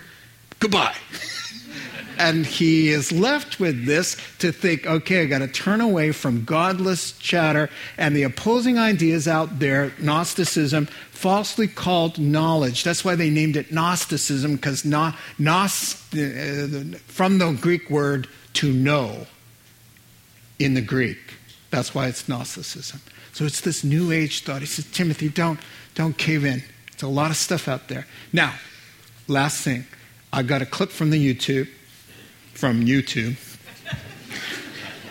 Goodbye. and he is left with this to think okay, I got to turn away from godless chatter and the opposing ideas out there, Gnosticism, falsely called knowledge. That's why they named it Gnosticism, because no, gnos, uh, from the Greek word to know in the Greek. That's why it's Gnosticism. So it's this new age thought. He says, Timothy, don't, don't cave in. It's a lot of stuff out there. Now, last thing. I got a clip from the YouTube, from YouTube.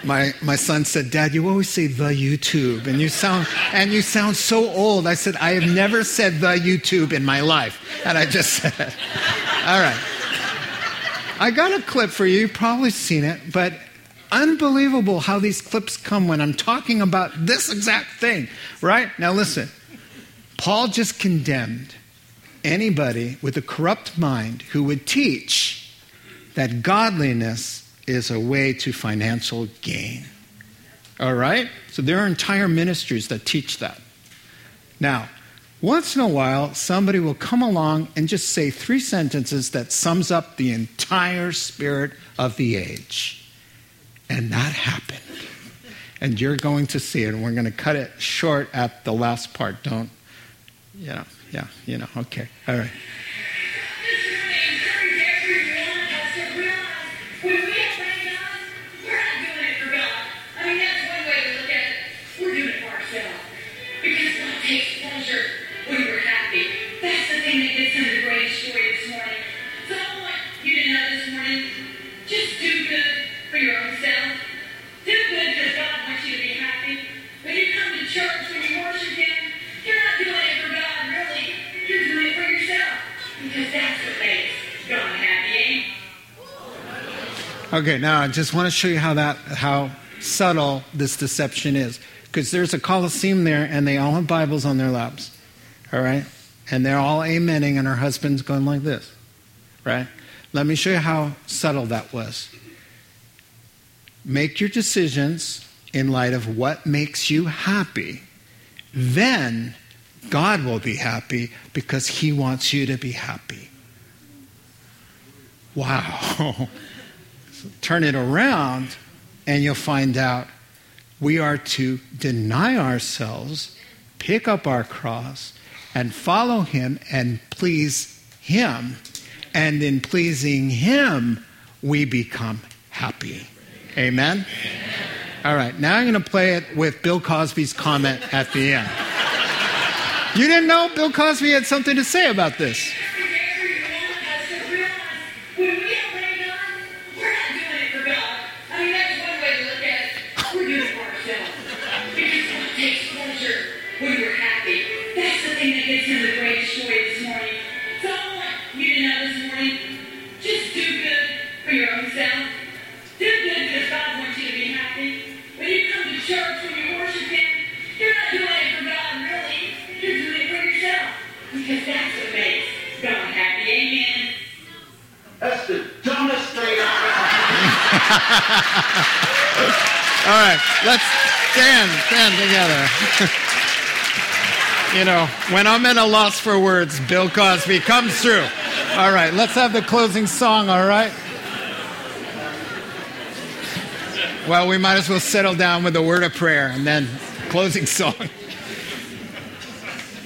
My, my son said, Dad, you always say the YouTube, and you sound and you sound so old. I said, I have never said the YouTube in my life. And I just said. All right. I got a clip for you. You've probably seen it, but unbelievable how these clips come when I'm talking about this exact thing, right? Now listen. Paul just condemned anybody with a corrupt mind who would teach that godliness is a way to financial gain. All right? So there are entire ministries that teach that. Now, once in a while, somebody will come along and just say three sentences that sums up the entire spirit of the age. And that happened. And you're going to see it, and we're going to cut it short at the last part. Don't, you know, yeah, you know, okay, all right. Okay, now I just want to show you how that how subtle this deception is. Because there's a Colosseum there and they all have Bibles on their laps. All right? And they're all amening and her husband's going like this. Right? Let me show you how subtle that was. Make your decisions in light of what makes you happy. Then God will be happy because he wants you to be happy. Wow. turn it around, and you'll find out we are to deny ourselves, pick up our cross, and follow Him and please Him. And in pleasing Him, we become happy. Amen? Amen. All right, now I'm going to play it with Bill Cosby's comment at the end. You didn't know Bill Cosby had something to say about this. All right, let's stand, stand together. you know, when I'm at a loss for words, Bill Cosby comes through. All right, let's have the closing song, all right? Well, we might as well settle down with a word of prayer and then closing song.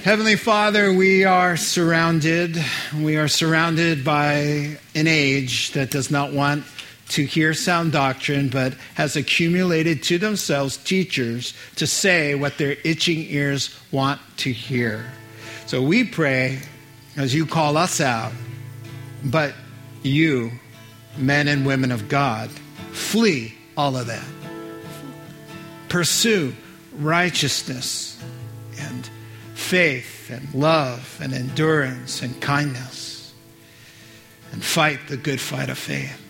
Heavenly Father, we are surrounded. We are surrounded by an age that does not want to hear sound doctrine, but has accumulated to themselves teachers to say what their itching ears want to hear. So we pray as you call us out, but you, men and women of God, flee all of that. Pursue righteousness and faith and love and endurance and kindness and fight the good fight of faith.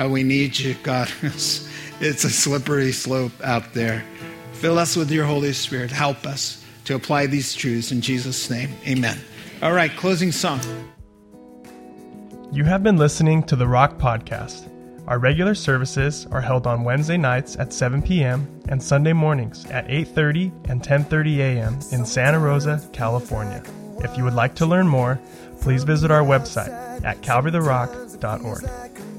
How we need you, God. it's a slippery slope out there. Fill us with your Holy Spirit. Help us to apply these truths in Jesus' name. Amen. All right, closing song. You have been listening to the Rock Podcast. Our regular services are held on Wednesday nights at 7 p.m. and Sunday mornings at 8:30 and 10:30 a.m. in Santa Rosa, California. If you would like to learn more, please visit our website at calvarytherock.org.